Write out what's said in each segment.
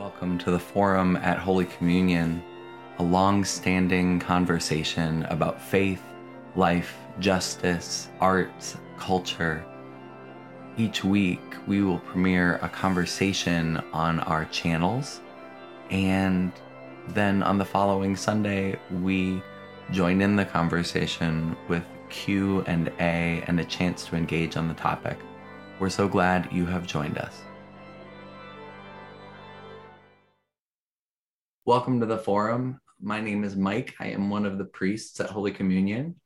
Welcome to the forum at Holy Communion, a long standing conversation about faith, life, justice, arts, culture. Each week, we will premiere a conversation on our channels, and then on the following Sunday, we join in the conversation with Q and A and a chance to engage on the topic. We're so glad you have joined us. Welcome to the forum. My name is Mike. I am one of the priests at Holy Communion.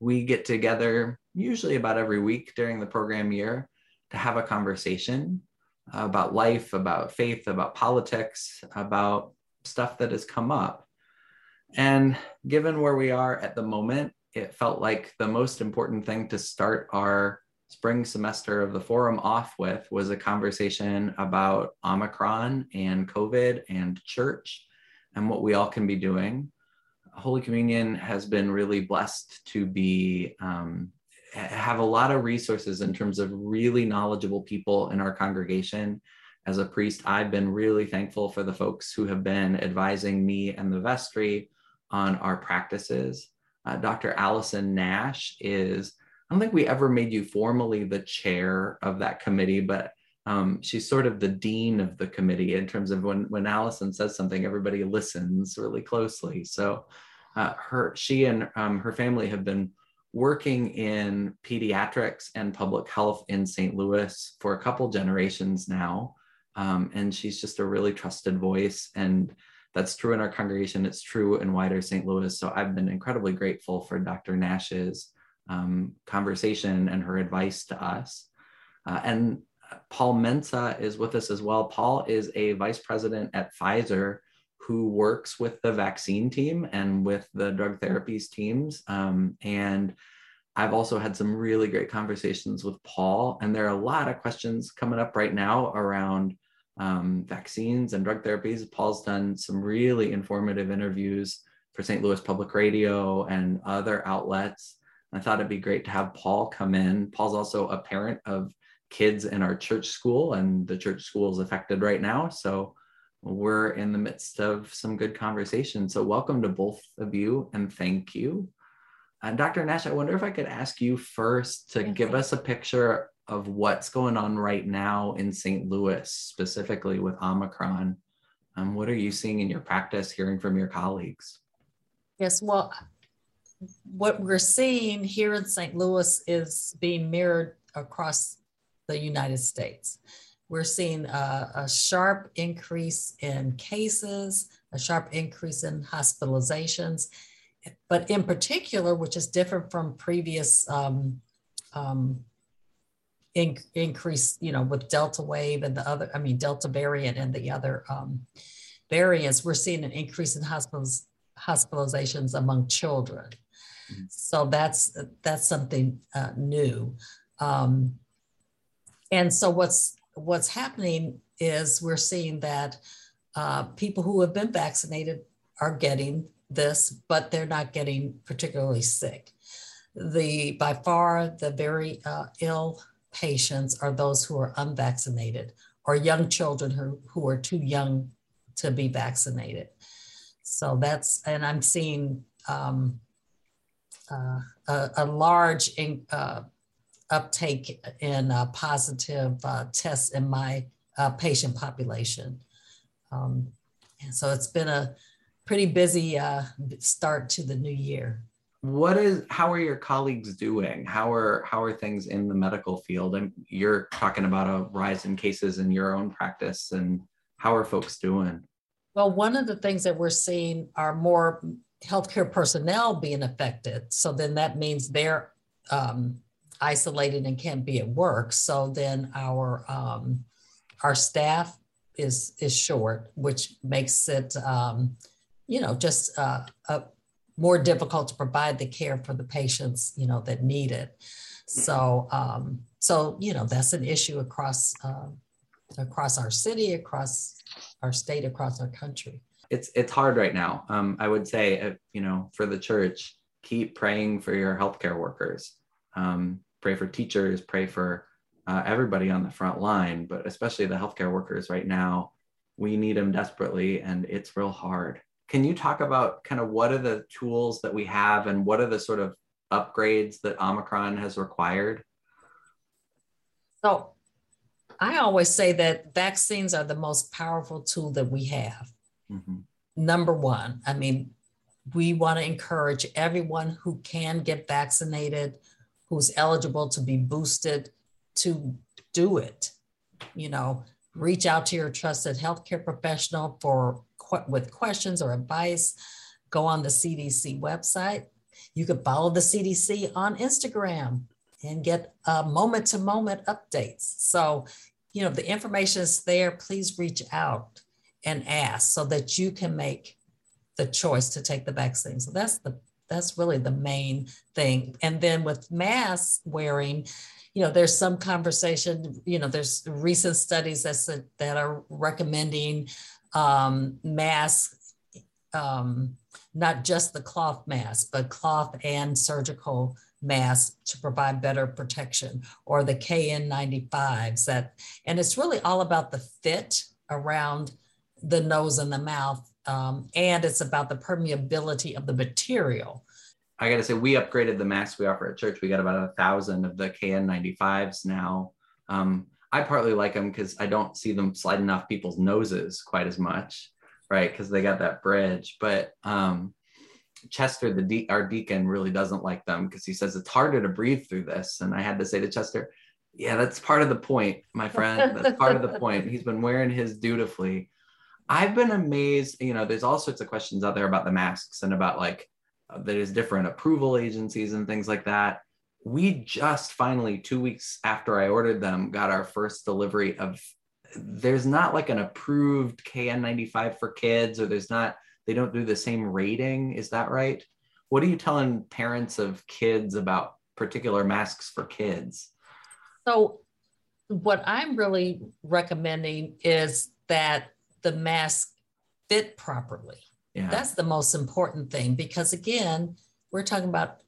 We get together usually about every week during the program year to have a conversation about life, about faith, about politics, about stuff that has come up. And given where we are at the moment, it felt like the most important thing to start our spring semester of the forum off with was a conversation about Omicron and COVID and church and what we all can be doing. Holy Communion has been really blessed to be um, have a lot of resources in terms of really knowledgeable people in our congregation. As a priest, I've been really thankful for the folks who have been advising me and the vestry on our practices. Uh, Dr. Allison Nash is, I don't think we ever made you formally the chair of that committee, but um, she's sort of the dean of the committee in terms of when when Allison says something, everybody listens really closely. So uh, her she and um, her family have been working in pediatrics and public health in St. Louis for a couple generations now, um, and she's just a really trusted voice and. That's true in our congregation. It's true in wider St. Louis. So I've been incredibly grateful for Dr. Nash's um, conversation and her advice to us. Uh, and Paul Mensa is with us as well. Paul is a vice president at Pfizer who works with the vaccine team and with the drug therapies teams. Um, and I've also had some really great conversations with Paul, and there are a lot of questions coming up right now around um, vaccines and drug therapies. Paul's done some really informative interviews for St. Louis Public Radio and other outlets. I thought it'd be great to have Paul come in. Paul's also a parent of kids in our church school, and the church school is affected right now. So we're in the midst of some good conversation. So welcome to both of you, and thank you. Uh, Dr. Nash, I wonder if I could ask you first to give us a picture of what's going on right now in St. Louis, specifically with Omicron. Um, what are you seeing in your practice, hearing from your colleagues? Yes, well, what we're seeing here in St. Louis is being mirrored across the United States. We're seeing a, a sharp increase in cases, a sharp increase in hospitalizations, but in particular, which is different from previous um, um, in, increase, you know, with Delta wave and the other, I mean, Delta variant and the other um, variants, we're seeing an increase in hospitals, hospitalizations among children. Mm-hmm. So that's that's something uh, new. Um, and so what's what's happening is we're seeing that uh, people who have been vaccinated are getting this, but they're not getting particularly sick. The by far the very uh, ill patients are those who are unvaccinated or young children who, who are too young to be vaccinated. So that's and I'm seeing um, uh, a, a, large in, uh, uptake in uh, positive uh, tests in my uh, patient population. Um, and so it's been a pretty busy uh, start to the new year. What is how are your colleagues doing? How are how are things in the medical field? And you're talking about a rise in cases in your own practice, and how are folks doing? Well, one of the things that we're seeing are more healthcare personnel being affected. So then that means they're um, isolated and can't be at work. So then our um, our staff is is short, which makes it um, you know just uh, more difficult to provide the care for the patients you know that need it. So um, so you know that's an issue across uh, across our city, across our state, across our country. It's it's hard right now. Um, I would say uh, you know for the church, keep praying for your healthcare workers. Um, pray for teachers, pray for uh, everybody on the front line, but especially the healthcare workers right now. we need them desperately and it's real hard. Can you talk about kind of what are the tools that we have and what are the sort of upgrades that Omicron has required? So I always say that vaccines are the most powerful tool that we have. Mm-hmm. Number one, I mean, we want to encourage everyone who can get vaccinated, who's eligible to be boosted, to do it. You know, reach out to your trusted healthcare professional for with questions or advice. Go on the CDC website. You can follow the CDC on Instagram and get moment to moment updates. So, you know, the information is there. Please reach out and ask so that you can make the choice to take the vaccine. So that's the that's really the main thing. And then with mask wearing, you know, there's some conversation, you know, there's recent studies that, that are recommending um, masks, um, not just the cloth mask, but cloth and surgical masks to provide better protection or the KN95s that, and it's really all about the fit around the nose and the mouth um, and it's about the permeability of the material. I got to say, we upgraded the masks we offer at church. We got about a thousand of the KN95s now. Um, I partly like them because I don't see them sliding off people's noses quite as much, right? Because they got that bridge. But um, Chester, the de- our deacon, really doesn't like them because he says it's harder to breathe through this. And I had to say to Chester, "Yeah, that's part of the point, my friend. That's part of the point. He's been wearing his dutifully." I've been amazed. You know, there's all sorts of questions out there about the masks and about like uh, there's different approval agencies and things like that. We just finally, two weeks after I ordered them, got our first delivery of. There's not like an approved KN95 for kids, or there's not. They don't do the same rating. Is that right? What are you telling parents of kids about particular masks for kids? So, what I'm really recommending is that the mask fit properly. Yeah. That's the most important thing because again, we're talking about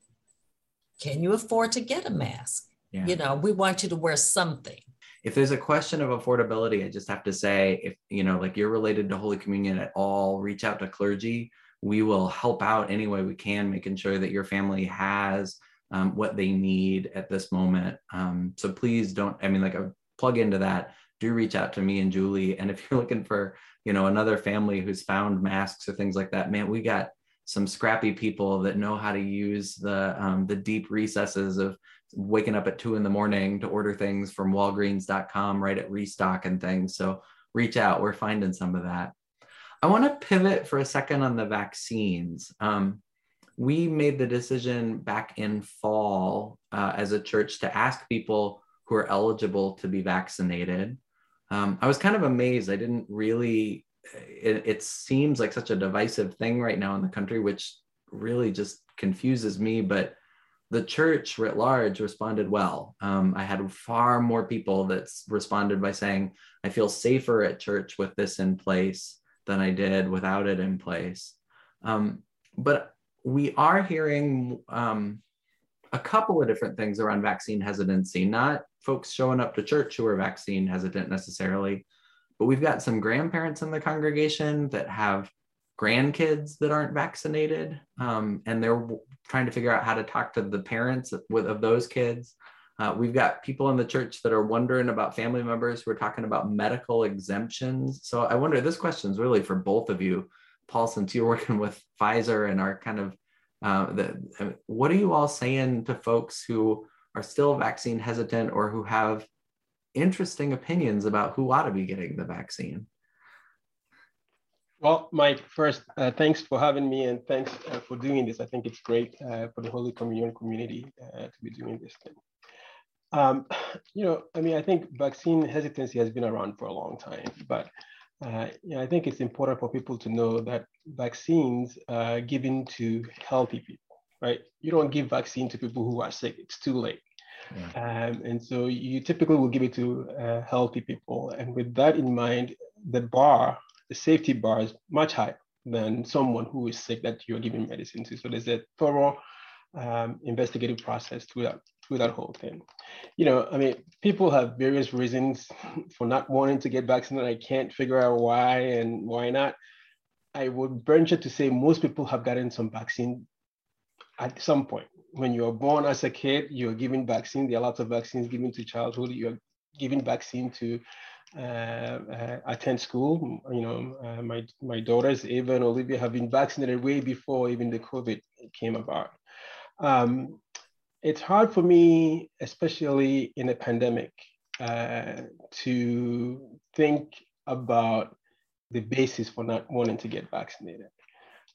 can you afford to get a mask? Yeah. You know, we want you to wear something. If there's a question of affordability, I just have to say if you know, like you're related to Holy Communion at all, reach out to clergy. We will help out any way we can, making sure that your family has um, what they need at this moment. Um, so please don't, I mean, like a plug into that do reach out to me and Julie. And if you're looking for, you know, another family who's found masks or things like that, man, we got some scrappy people that know how to use the um, the deep recesses of waking up at two in the morning to order things from Walgreens.com right at restock and things. So reach out. We're finding some of that. I want to pivot for a second on the vaccines. Um, we made the decision back in fall uh, as a church to ask people who are eligible to be vaccinated um, I was kind of amazed. I didn't really, it, it, seems like such a divisive thing right now in the country, which really just confuses me. But the church writ large responded well. Um, I had far more people that responded by saying, I feel safer at church with this in place than I did without it in place. Um, but we are hearing um, a couple of different things around vaccine hesitancy, not folks showing up to church who are vaccine hesitant necessarily, but we've got some grandparents in the congregation that have grandkids that aren't vaccinated, um, and they're trying to figure out how to talk to the parents with, of those kids. Uh, we've got people in the church that are wondering about family members who are talking about medical exemptions. So I wonder, this question is really for both of you. Paul, since you're working with Pfizer and are kind of uh, the, what are you all saying to folks who are still vaccine hesitant or who have interesting opinions about who ought to be getting the vaccine? Well, Mike, first, uh, thanks for having me and thanks uh, for doing this. I think it's great uh, for the Holy Communion community uh, to be doing this thing. Um, you know, I mean, I think vaccine hesitancy has been around for a long time, but uh, you know, I think it's important for people to know that vaccines are given to healthy people, right? You don't give vaccine to people who are sick; it's too late. Um, and so you typically will give it to uh, healthy people. And with that in mind, the bar, the safety bar is much higher than someone who is sick that you're giving medicine to. So there's a thorough um, investigative process that. through that whole thing. You know, I mean, people have various reasons for not wanting to get vaccinated. I can't figure out why and why not. I would venture to say most people have gotten some vaccine at some point. When you're born as a kid, you're given vaccine. There are lots of vaccines given to childhood. You're given vaccine to uh, uh, attend school. You know, uh, my my daughters, Ava and Olivia, have been vaccinated way before even the COVID came about. Um, it's hard for me, especially in a pandemic, uh, to think about the basis for not wanting to get vaccinated.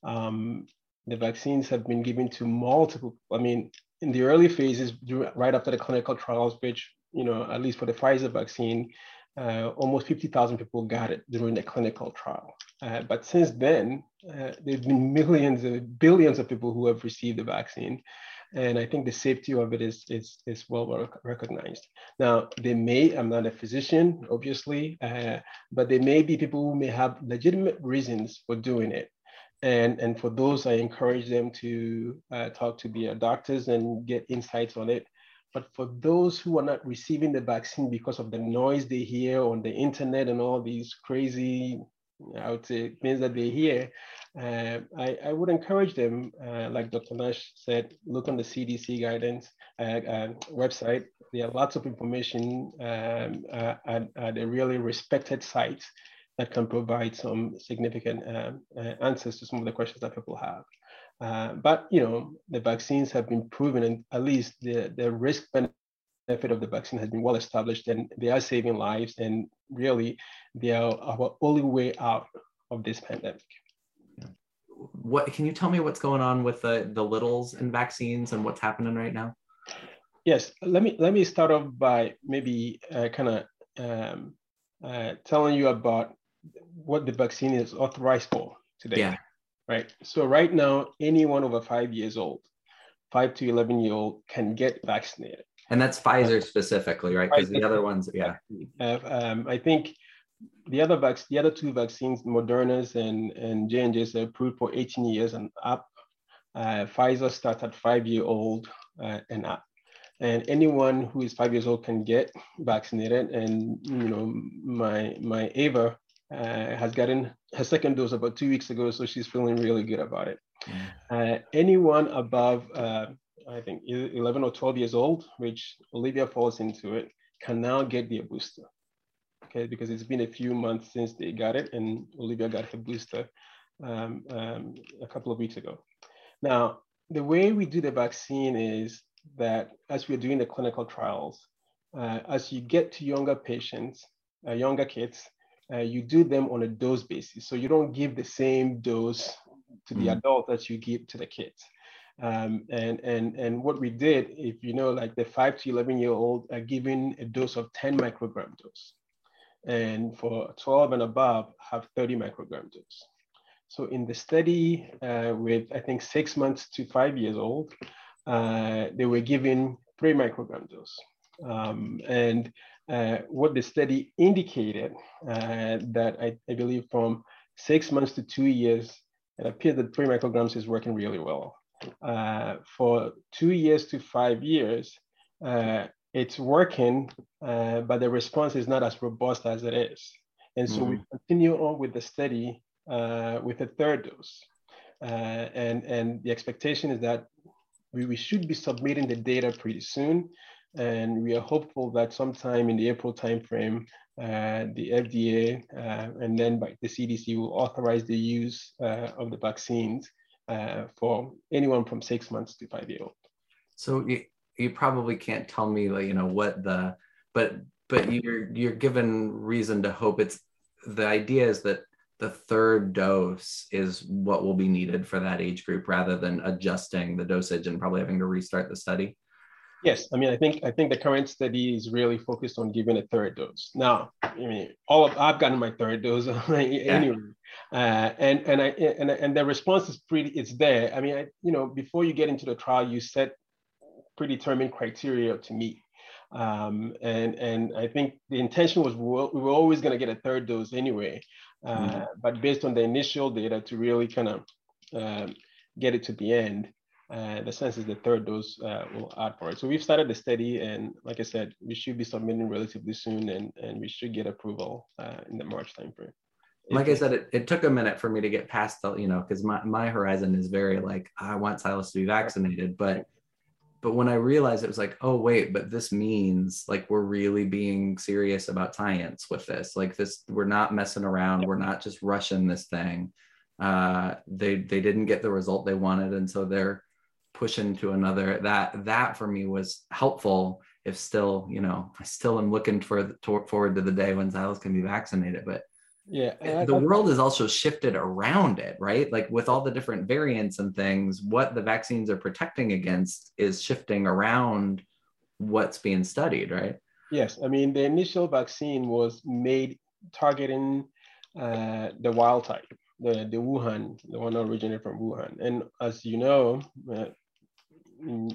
Um, the vaccines have been given to multiple, I mean, in the early phases, right after the clinical trials, which, you know, at least for the Pfizer vaccine, uh, almost 50,000 people got it during the clinical trial. Uh, but since then, uh, there have been millions, of, billions of people who have received the vaccine. And I think the safety of it is, is, is well recognized. Now, there may, I'm not a physician, obviously, uh, but there may be people who may have legitimate reasons for doing it. And, and for those, I encourage them to uh, talk to their doctors and get insights on it. But for those who are not receiving the vaccine because of the noise they hear on the internet and all these crazy, I would say, things that they hear, uh, I, I, would encourage them, uh, like Dr. Nash said, look on the CDC guidance uh, uh, website. There are lots of information um, uh, at, at, a really respected site that can provide some significant um, uh, answers to some of the questions that people have. Uh, but you know, the vaccines have been proven, and at least the, the risk benefit of the vaccine has been well established, and they are saving lives. And really, they are our only way out of this pandemic. What can you tell me what's going on with the the littles and vaccines and what's happening right now? Yes, let me let me start off by maybe uh, kind of um, uh, telling you about what the vaccine is authorized for today. Yeah right? So right now, anyone over five years old, five to 11 year old can get vaccinated. And that's Pfizer specifically, right? Because the other ones, yeah. Uh, um, I think the other vac- the other two vaccines, Moderna's and and J and J's, are approved for 18 years and up. Uh, Pfizer starts at five year old uh, and up, and anyone who is five years old can get vaccinated. And you know, my my Ava uh, has gotten her second dose about two weeks ago, so she's feeling really good about it. Uh, anyone above, uh, I think, 11 or 12 years old, which Olivia falls into it, can now get their booster. Okay, because it's been a few months since they got it, and Olivia got her booster um, um, a couple of weeks ago. Now, the way we do the vaccine is that as we're doing the clinical trials, uh, as you get to younger patients, uh, younger kids, uh, you do them on a dose basis. So you don't give the same dose to the mm. adult that you give to the kids. Um, and, and, and what we did, if you know, like the five to 11 year old are given a dose of 10 microgram dose. And for 12 and above, have 30 microgram dose. So in the study uh, with, I think, six months to five years old, uh, they were given three microgram dose. Um, and uh, what the study indicated uh, that I, I, believe from six months to two years, it appears that three micrograms is working really well. Uh, for two years to five years, uh, it's working, uh, but the response is not as robust as it is. And so mm-hmm. we continue on with the study with a third dose. and, and the expectation is that we, we should be submitting the data pretty soon and we are hopeful that sometime in the April timeframe, uh, the FDA uh, and then by the CDC will authorize the use uh, of the vaccines uh, for anyone from six months to five years old. So you, you probably can't tell me, you know, what the, but but you're you're given reason to hope it's the idea is that the third dose is what will be needed for that age group rather than adjusting the dosage and probably having to restart the study. Yes, I mean, I think I think the current study is really focused on giving a third dose. Now, I mean, all of I've gotten my third dose anyway, uh, and and I and and the response is pretty. It's there. I mean, I, you know, before you get into the trial, you set predetermined criteria to meet, um, and and I think the intention was we were always going to get a third dose anyway, uh, mm-hmm. but based on the initial data to really kind of um, get it to the end. Uh, the sense is the third dose uh, will add for it. So we've started the study, and like I said, we should be submitting relatively soon, and, and we should get approval uh, in the March timeframe. Like I said, it, it took a minute for me to get past the, you know, because my, my horizon is very like, I want Silas to be vaccinated. But but when I realized it was like, oh wait, but this means like we're really being serious about science with this. Like this, we're not messing around. We're not just rushing this thing. Uh, they they didn't get the result they wanted, and so they're pushing into another. That that for me was helpful. If still, you know, I still am looking for the, to, forward to the day when Silas can be vaccinated. But yeah eh, the world has also shifted around it right like with all the different variants and things what the vaccines are protecting against is shifting around what's being studied right yes i mean the initial vaccine was made targeting uh, the wild type the, the wuhan the one originated from wuhan and as you know uh, in,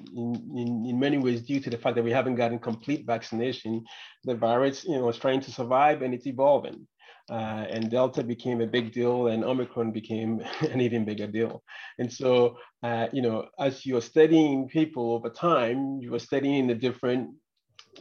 in, in many ways due to the fact that we haven't gotten complete vaccination the virus you know is trying to survive and it's evolving uh, and Delta became a big deal, and Omicron became an even bigger deal. And so, uh, you know, as you're studying people over time, you are studying the different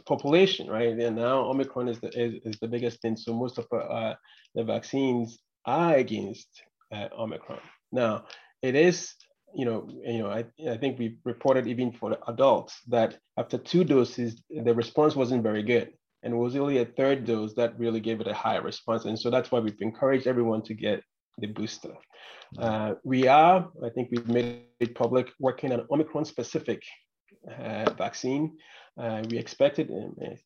population, right? And now Omicron is the is, is the biggest thing. So most of uh, the vaccines are against uh, Omicron. Now, it is you know, you know, I, I think we reported even for adults that after two doses, the response wasn't very good and it was only a third dose that really gave it a higher response. And so that's why we've encouraged everyone to get the booster. Uh, we are, I think we've made it public, working on Omicron specific uh, vaccine. Uh, we expected,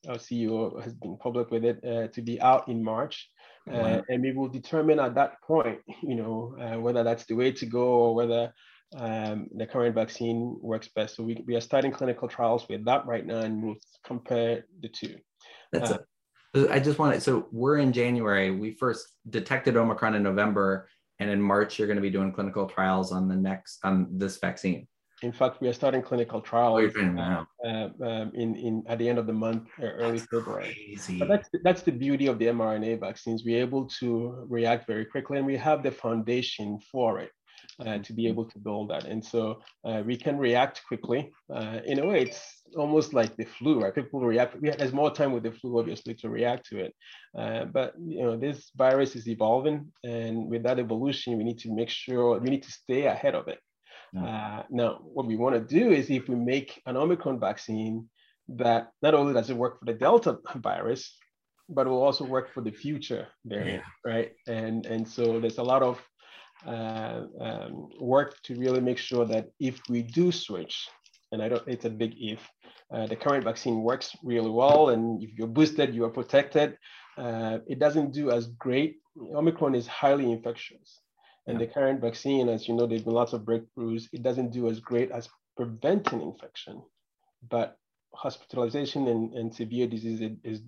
our CEO has been public with it, uh, to be out in March. Uh, wow. And we will determine at that point, you know, uh, whether that's the way to go or whether um, the current vaccine works best. So we, we are starting clinical trials with that right now and we'll compare the two. That's uh, a, I just want to, so we're in January. We first detected Omicron in November, and in March, you're going to be doing clinical trials on the next, on this vaccine. In fact, we are starting clinical trials oh, uh, uh, um, in, in at the end of the month, uh, early that's February. Crazy. But that's that's the beauty of the mRNA vaccines. We're able to react very quickly, and we have the foundation for it uh, to be able to build that. And so uh, we can react quickly. Uh, in a way, it's almost like the flu, right? People react. We have, there's more time with the flu, obviously, to react to it. Uh, but you know, this virus is evolving, and with that evolution, we need to make sure we need to stay ahead of it. Uh, now, what we want to do is if we make an Omicron vaccine that not only does it work for the Delta virus, but will also work for the future variant, yeah. right? And and so there's a lot of uh, um, work to really make sure that if we do switch, and I don't, it's a big if, uh, the current vaccine works really well, and if you're boosted, you are protected. Uh, it doesn't do as great. Omicron is highly infectious, and yeah. the current vaccine, as you know, there's been lots of breakthroughs. It doesn't do as great as preventing infection, but hospitalization and, and severe disease is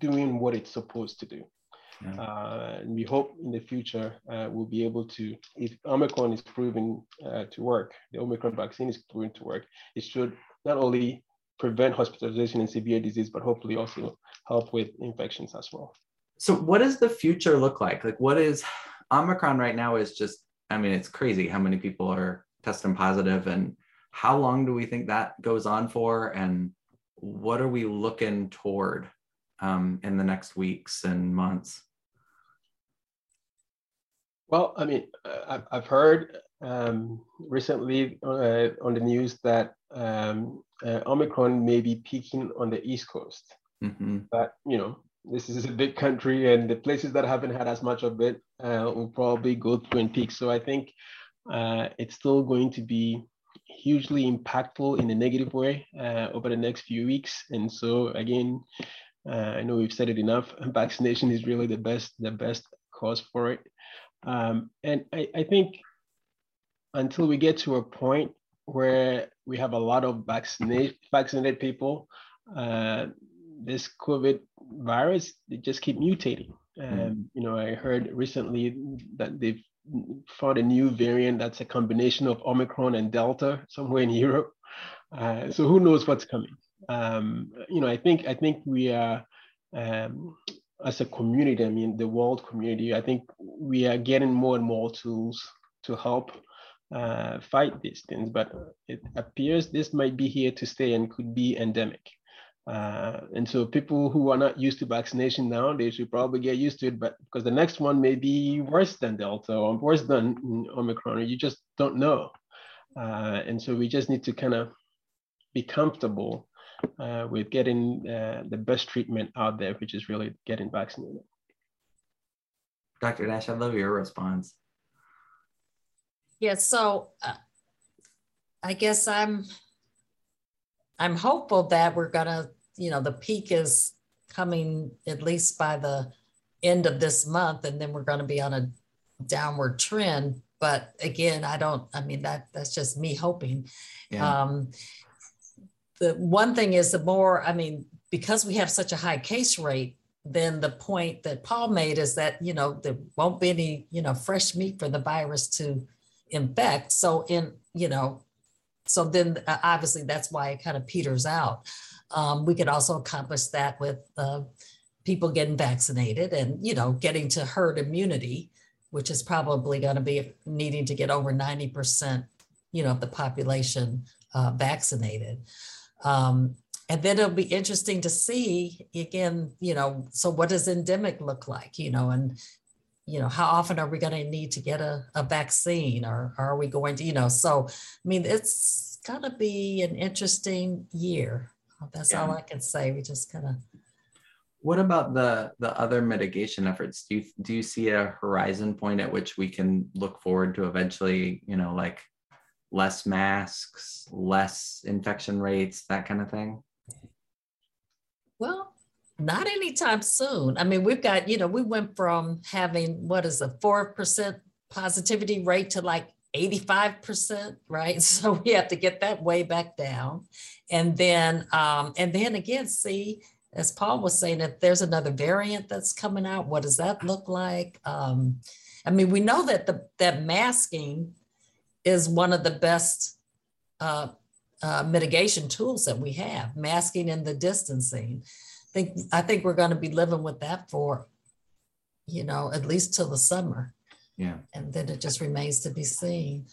doing what it's supposed to do. Yeah. Uh, and we hope in the future uh, we'll be able to, if Omicron is proven uh, to work, the Omicron vaccine is proven to work, it should not only prevent hospitalization and severe disease, but hopefully also help with infections as well. So, what does the future look like? Like, what is Omicron right now? Is just, I mean, it's crazy how many people are testing positive, and how long do we think that goes on for? And what are we looking toward um, in the next weeks and months? Well, I mean, uh, I've heard um, recently uh, on the news that um, uh, Omicron may be peaking on the East Coast. Mm-hmm. But, you know, this is a big country and the places that haven't had as much of it uh, will probably go through and peak. So I think uh, it's still going to be hugely impactful in a negative way uh, over the next few weeks. And so, again, I know we've said it enough. Vaccination is really the best, the best cause for it. Um, and I, I think until we get to a point where we have a lot of vaccinated vaccinated people, uh, this COVID virus they just keep mutating. Mm. you know, I heard recently that they've found a new variant that's a combination of Omicron and Delta somewhere in Europe. Uh, so who knows what's coming? Um, you know, I think I think we are um, as a community, I mean, the world community, I think we are getting more and more tools to help uh, fight these things, but it appears this might be here to stay and could be endemic. Uh, and so people who are not used to vaccination now, they should probably get used to it, but because the next one may be worse than Delta or worse than Omicron, or you just don't know. Uh, and so we just need to kind of be comfortable uh, with getting uh, the best treatment out there, which is really getting vaccinated. Dr. Nash, I love your response. Yeah, so uh, I guess I'm I'm hopeful that we're gonna, you know, the peak is coming at least by the end of this month, and then we're gonna be on a downward trend. But again, I don't. I mean, that that's just me hoping. Yeah. Um, the one thing is the more. I mean, because we have such a high case rate, then the point that Paul made is that you know there won't be any you know fresh meat for the virus to infect. So in you know, so then uh, obviously that's why it kind of peters out. Um, we could also accomplish that with uh, people getting vaccinated and you know getting to herd immunity, which is probably going to be needing to get over ninety percent, you know, of the population uh, vaccinated. Um, and then it'll be interesting to see again you know so what does endemic look like you know and you know how often are we going to need to get a, a vaccine or, or are we going to you know so i mean it's going to be an interesting year. That's yeah. all i can say. We just kind of what about the the other mitigation efforts? Do you do you see a horizon point at which we can look forward to eventually you know like less masks less infection rates that kind of thing well, not anytime soon. I mean, we've got, you know, we went from having what is a 4% positivity rate to like 85%, right? So we have to get that way back down. And then, um, and then again, see, as Paul was saying, if there's another variant that's coming out, what does that look like? Um, I mean, we know that the that masking is one of the best uh, uh, mitigation tools that we have, masking and the distancing. I think I think we're going to be living with that for, you know, at least till the summer. Yeah. And then it just remains to be seen.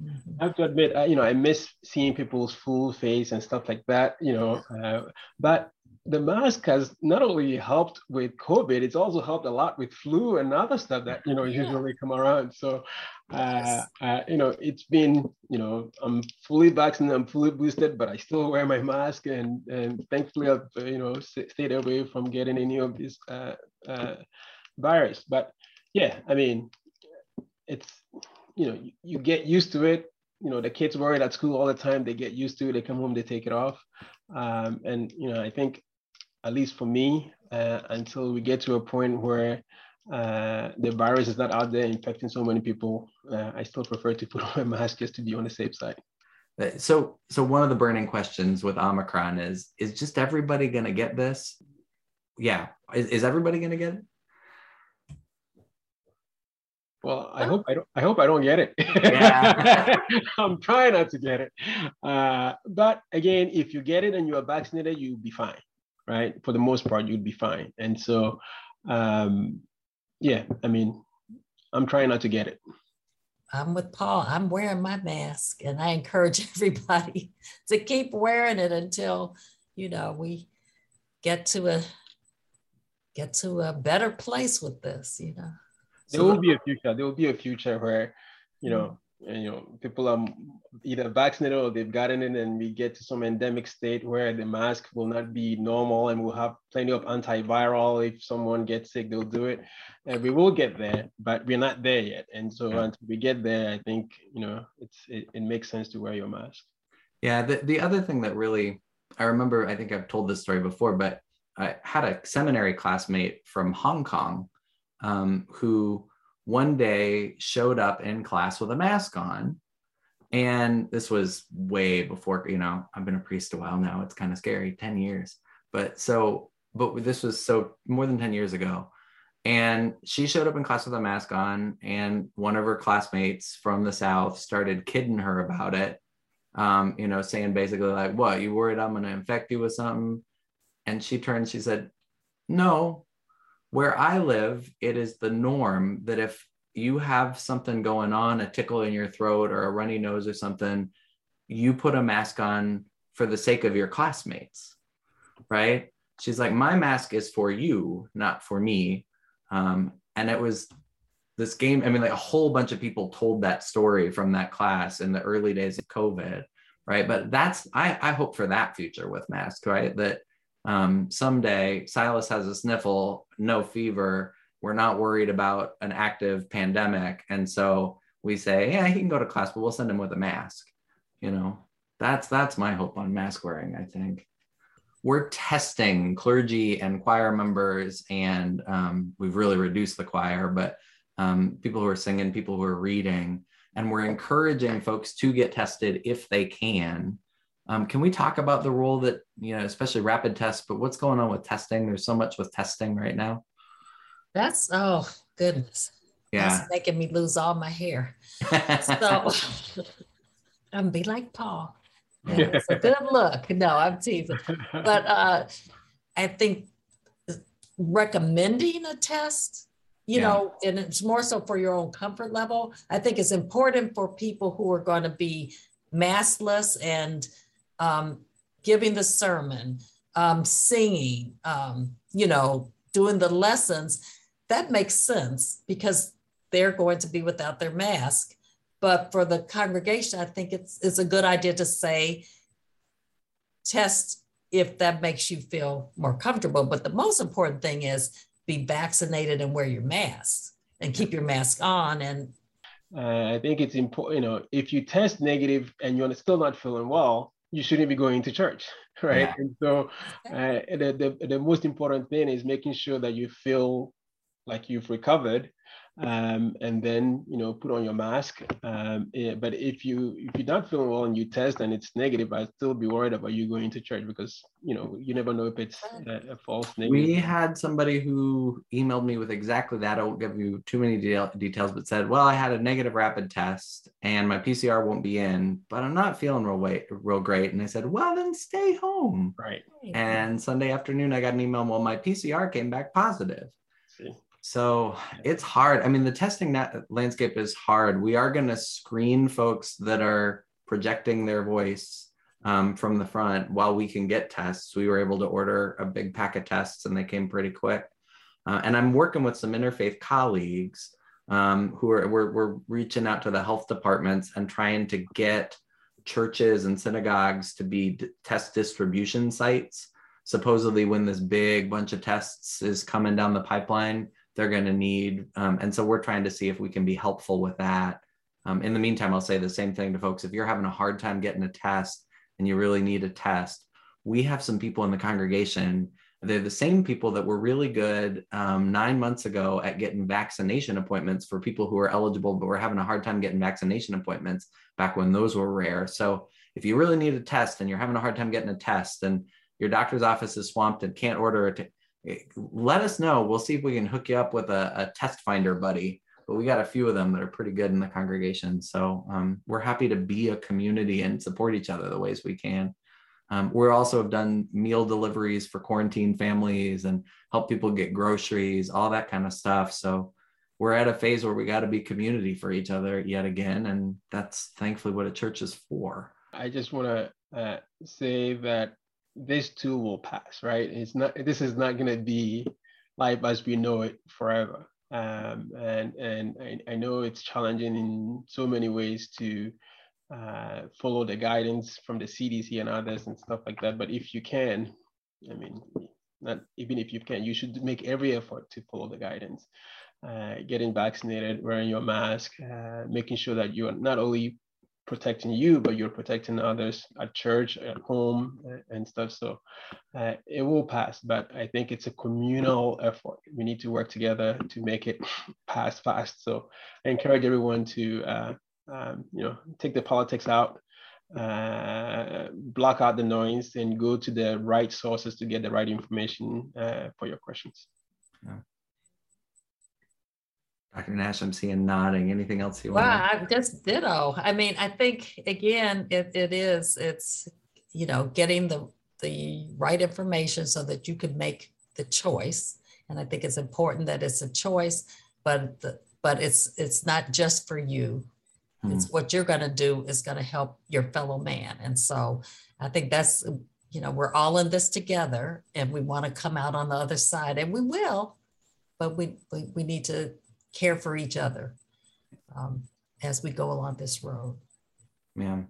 Mm-hmm. I have to admit, uh, you know, I miss seeing people's full face and stuff like that, you know, uh, but the mask has not only helped with COVID, it's also helped a lot with flu and other stuff that you know yeah. usually come around. So, uh, uh, you know, it's been you know I'm fully vaccinated, I'm fully boosted, but I still wear my mask, and and thankfully I've uh, you know stayed away from getting any of this uh, uh, virus. But yeah, I mean, it's you know you, you get used to it. You know, the kids wear it at school all the time. They get used to it. They come home, they take it off. Um, and you know, I think at least for me, uh, until we get to a point where uh, the virus is not out there infecting so many people, uh, I still prefer to put on my mask just to be on the safe side. So, so one of the burning questions with Omicron is: Is just everybody going to get this? Yeah, is, is everybody going to get it? Well, I hope I don't. I hope I don't get it. Yeah. I'm trying not to get it. Uh, but again, if you get it and you are vaccinated, you'll be fine right? For the most part, you'd be fine. And so, um, yeah, I mean, I'm trying not to get it. I'm with Paul. I'm wearing my mask, and I encourage everybody to keep wearing it until you know we get to a get to a better place with this. You know, there will be a future. There will be a future where you know and, you know people are either vaccinated or they've gotten it and we get to some endemic state where the mask will not be normal and we'll have plenty of antiviral. If someone gets sick they'll do it. And we will get there but we're not there yet. And so until we get there i think you know it's it, it makes sense to wear your mask. Yeah the, the other thing that really i remember i think i've told this story before but i had a seminary classmate from hong kong um, who one day showed up in class with a mask on. And this was way before, you know, I've been a priest a while now. It's kind of scary, 10 years. But so, but this was so more than 10 years ago. And she showed up in class with a mask on, and one of her classmates from the South started kidding her about it. Um, you know, saying basically, like, what, you worried I'm going to infect you with something? And she turned, she said, No, where I live, it is the norm that if you have something going on, a tickle in your throat or a runny nose or something, you put a mask on for the sake of your classmates, right? She's like, my mask is for you, not for me. Um, and it was this game. I mean, like a whole bunch of people told that story from that class in the early days of COVID, right? But that's, I, I hope for that future with masks, right? That um, someday Silas has a sniffle, no fever. We're not worried about an active pandemic. And so we say, yeah, he can go to class, but we'll send him with a mask. You know, that's that's my hope on mask wearing, I think. We're testing clergy and choir members, and um, we've really reduced the choir, but um, people who are singing, people who are reading, and we're encouraging folks to get tested if they can um, can we talk about the role that, you know, especially rapid tests, but what's going on with testing? There's so much with testing right now. That's, oh, goodness. Yeah. That's making me lose all my hair. so I'm be like Paul. Yeah, it's a good look. No, I'm teasing. But uh, I think recommending a test, you yeah. know, and it's more so for your own comfort level. I think it's important for people who are going to be maskless and um, giving the sermon, um, singing, um, you know, doing the lessons, that makes sense because they're going to be without their mask. But for the congregation, I think it's, it's a good idea to say, test if that makes you feel more comfortable. But the most important thing is be vaccinated and wear your mask and keep your mask on. And uh, I think it's important, you know, if you test negative and you're still not feeling well, you shouldn't be going to church, right? Yeah. And so uh, the, the, the most important thing is making sure that you feel like you've recovered um, and then you know put on your mask. Um, yeah, but if you if you're not feeling well and you test and it's negative, I'd still be worried about you going to church because you know you never know if it's a, a false negative. We had somebody who emailed me with exactly that. I won't give you too many de- details, but said, "Well, I had a negative rapid test and my PCR won't be in, but I'm not feeling real way, real great." And I said, "Well, then stay home." Right. And Sunday afternoon, I got an email. Well, my PCR came back positive. So it's hard. I mean, the testing landscape is hard. We are going to screen folks that are projecting their voice um, from the front while we can get tests. We were able to order a big pack of tests and they came pretty quick. Uh, and I'm working with some interfaith colleagues um, who are we're, we're reaching out to the health departments and trying to get churches and synagogues to be test distribution sites. Supposedly, when this big bunch of tests is coming down the pipeline, they're going to need. Um, and so we're trying to see if we can be helpful with that. Um, in the meantime, I'll say the same thing to folks. If you're having a hard time getting a test and you really need a test, we have some people in the congregation. They're the same people that were really good um, nine months ago at getting vaccination appointments for people who are eligible, but were having a hard time getting vaccination appointments back when those were rare. So if you really need a test and you're having a hard time getting a test and your doctor's office is swamped and can't order it, let us know. We'll see if we can hook you up with a, a test finder buddy. But we got a few of them that are pretty good in the congregation. So um, we're happy to be a community and support each other the ways we can. Um, we also have done meal deliveries for quarantine families and help people get groceries, all that kind of stuff. So we're at a phase where we got to be community for each other yet again. And that's thankfully what a church is for. I just want to uh, say that this too will pass, right? It's not. This is not going to be life as we know it forever. Um, and and I, I, know it's challenging in so many ways to uh, follow the guidance from the CDC and others and stuff like that. But if you can, I mean, not even if you can, you should make every effort to follow the guidance. Uh, getting vaccinated, wearing your mask, uh, making sure that you are not only protecting you, but you're protecting others at church, at home, and stuff. So uh, it will pass, but I think it's a communal effort. We need to work together to make it pass fast. So I encourage everyone to, uh, um, you know, take the politics out, uh, block out the noise, and go to the right sources to get the right information uh, for your questions. Yeah. Dr. Nash, I'm seeing nodding. Anything else you want? Well, I just ditto. I mean, I think again, it, it is, it's, you know, getting the, the right information so that you can make the choice. And I think it's important that it's a choice, but the, but it's it's not just for you. Mm. It's what you're going to do is going to help your fellow man. And so I think that's you know we're all in this together and we want to come out on the other side and we will but we we, we need to care for each other um, as we go along this road yeah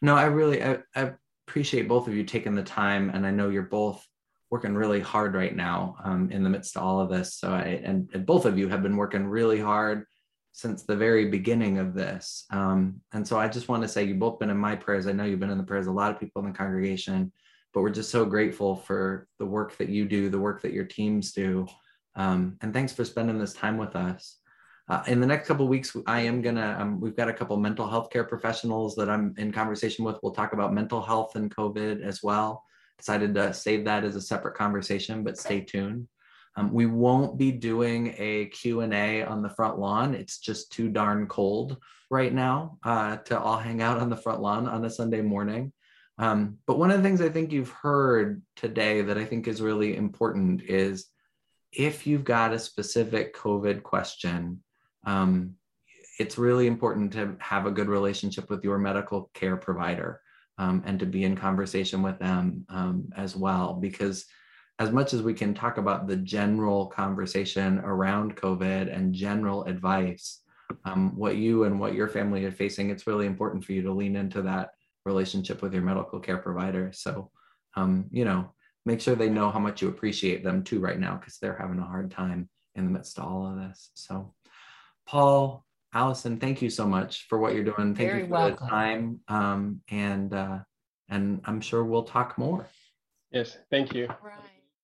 no i really I, I, appreciate both of you taking the time and i know you're both working really hard right now um, in the midst of all of this so i and, and both of you have been working really hard since the very beginning of this. Um, and so I just want to say you've both been in my prayers. I know you've been in the prayers of a lot of people in the congregation, but we're just so grateful for the work that you do, the work that your teams do. Um, and thanks for spending this time with us. Uh, in the next couple weeks, I am gonna. Um, we've got a couple mental health care professionals that I'm in conversation with. We'll talk about mental health and COVID as well. Decided to save that as a separate conversation, but stay tuned. Um, we won't be doing a Q&A on the front lawn. It's just too darn cold right now uh, to all hang out on the front lawn on a Sunday morning. Um, but one of the things I think you've heard today that I think is really important is if you've got a specific COVID question, um, it's really important to have a good relationship with your medical care provider um, and to be in conversation with them um, as well, because as much as we can talk about the general conversation around COVID and general advice, um, what you and what your family are facing, it's really important for you to lean into that relationship with your medical care provider. So, um, you know, make sure they know how much you appreciate them too right now because they're having a hard time in the midst of all of this. So, Paul, Allison, thank you so much for what you're doing. Thank Very you for welcome. the time, um, and uh, and I'm sure we'll talk more. Yes, thank you. Right.